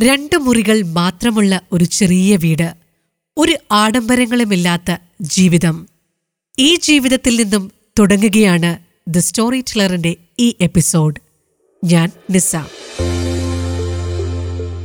രണ്ട് മുറികൾ മാത്രമുള്ള ഒരു ചെറിയ വീട് ഒരു ആഡംബരങ്ങളുമില്ലാത്ത ജീവിതം. ഈ ജീവിതത്തിൽ നിന്നും തുടങ്ങുകയാണ് ദ സ്റ്റോറി ടെലറിന്റെ ഈ എപ്പിസോഡ്. ഞാൻ നിസ.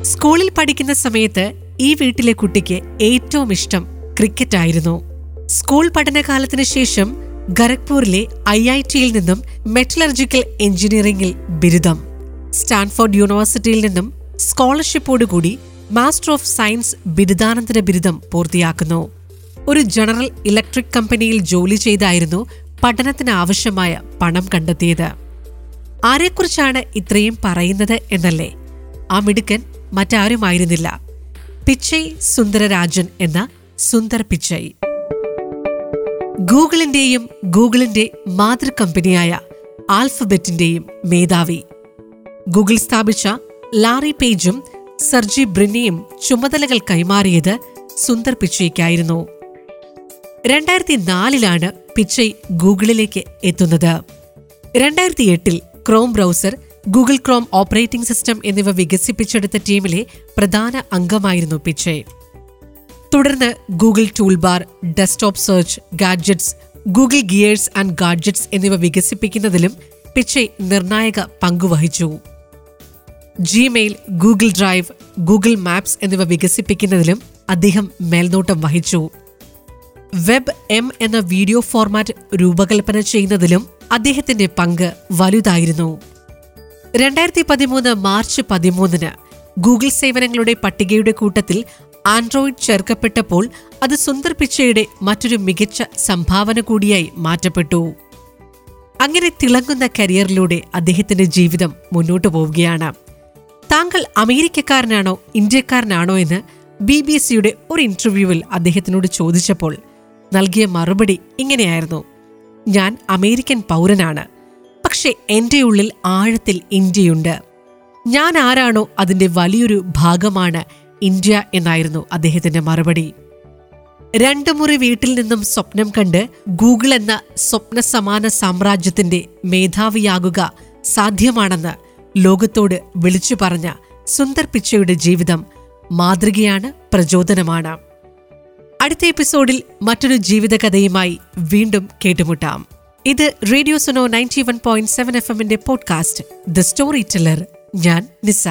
സ്കൂളിൽ പഠിക്കുന്ന സമയത്ത് ഈ വീട്ടിലെ കുട്ടിക്ക് ഏറ്റവും ഇഷ്ടം ക്രിക്കറ്റ് ആയിരുന്നു. സ്കൂൾ പഠനകാലത്തിന് ശേഷം ഖരഗ്പൂരിലെ ഐ ഐ ടിയിൽ നിന്നും മെറ്റലർജിക്കൽ എഞ്ചിനീയറിംഗിൽ ബിരുദം സ്റ്റാൻഫോർഡ് യൂണിവേഴ്സിറ്റിയിൽ നിന്നും സ്കോളർഷിപ്പോടുകൂടി മാസ്റ്റർ ഓഫ് സയൻസ് ബിരുദാനന്തര ബിരുദം പൂർത്തിയാക്കുന്നു. ഒരു ജനറൽ ഇലക്ട്രിക് കമ്പനിയിൽ ജോലി ചെയ്തായിരുന്നു പഠനത്തിന് ആവശ്യമായ പണം കണ്ടെത്തിയത്. ആരെക്കുറിച്ചാണ് ഇത്രയും പറയുന്നത് എന്നല്ലേ? ആ മിടുക്കൻ മറ്റാരുമായിരുന്നില്ല. പിച്ചൈ സുന്ദരരാജൻ എന്ന സുന്ദർ പിച്ചൈ. ഗൂഗിളിന്റെയും ഗൂഗിളിന്റെ മാതൃ കമ്പനിയായ ആൽഫബറ്റിന്റെയും മേധാവി. ഗൂഗിൾ സ്ഥാപിച്ച ലാറി പേജും സർജി ബ്രിന്നിയും ചുമതലകൾ കൈമാറിയത് സുന്ദർ പിച്ചയ്ക്കായിരുന്നു. രണ്ടായിരത്തി നാലിലാണ് പിച്ചൈ ഗൂഗിളിലേക്ക് എത്തുന്നത്. രണ്ടായിരത്തി എട്ടിൽ Chrome browser Google Chrome operating system എന്നിവ വികസിപ്പിച്ചെടുത്ത ടീമിലെ പ്രധാന അംഗമായിരുന്നു പിച്ചൈ. തുടർന്ന് Google toolbar desktop search gadgets Google Gears and gadgets എന്നിവ വികസിപ്പിക്കുന്നതിലും പിച്ചൈ നിർണായക പങ്കുവഹിച്ചു. Gmail Google Drive Google Maps എന്നിവ വികസിപ്പിക്കുന്നതിലും അദ്ദേഹം മേൽനോട്ടം വഹിച്ചു. വെബ് എം എന്ന വീഡിയോ ഫോർമാറ്റ് രൂപകൽപ്പന ചെയ്യുന്നതിലും അദ്ദേഹത്തിന്റെ പങ്ക് വലുതായിരുന്നു. രണ്ടായിരത്തി പതിമൂന്ന് മാർച്ച് പതിമൂന്നിന് ഗൂഗിൾ സേവനങ്ങളുടെ പട്ടികയുടെ കൂട്ടത്തിൽ ആൻഡ്രോയിഡ് ചേർക്കപ്പെട്ടപ്പോൾ അത് സുന്ദർ പിച്ചയുടെ മറ്റൊരു മികച്ച സംഭാവന കൂടിയായി മാറ്റപ്പെട്ടു. അങ്ങനെ തിളങ്ങുന്ന കരിയറിലൂടെ അദ്ദേഹത്തിന്റെ ജീവിതം മുന്നോട്ടു പോവുകയാണ്. താങ്കൾ അമേരിക്കക്കാരനാണോ ഇന്ത്യക്കാരനാണോ എന്ന് ബി ബി സിയുടെ ഒരു ഇന്റർവ്യൂവിൽ അദ്ദേഹത്തിനോട് ചോദിച്ചപ്പോൾ നൽകിയ മറുപടി ഇങ്ങനെയായിരുന്നു. ഞാൻ അമേരിക്കൻ പൗരനാണ്. പക്ഷെ എന്റെ ഉള്ളിൽ ആഴത്തിൽ ഇന്ത്യയുണ്ട്. ഞാൻ ആരാണോ അതിന്റെ വലിയൊരു ഭാഗമാണ് ഇന്ത്യ എന്നായിരുന്നു അദ്ദേഹത്തിന്റെ മറുപടി. രണ്ടു മുറി വീട്ടിൽ നിന്നും സ്വപ്നം കണ്ട് ഗൂഗിൾ എന്ന സ്വപ്ന സമാന സാമ്രാജ്യത്തിന്റെ മേധാവിയാകുക സാധ്യമാണെന്ന് ലോകത്തോട് വിളിച്ചു പറഞ്ഞ സുന്ദർ പിച്ചയുടെ ജീവിതം മാതൃകയാണ് പ്രചോദനമാണ്. അടുത്ത എപ്പിസോഡിൽ മറ്റൊരു ജീവിതകഥയുമായി വീണ്ടും കേട്ടുമുട്ടാം. ഇത് radio Suno ninety one point seven F എമ്മിന്റെ പോഡ്കാസ്റ്റ് ദ സ്റ്റോറി ടെല്ലർ ഞാൻ നിസ.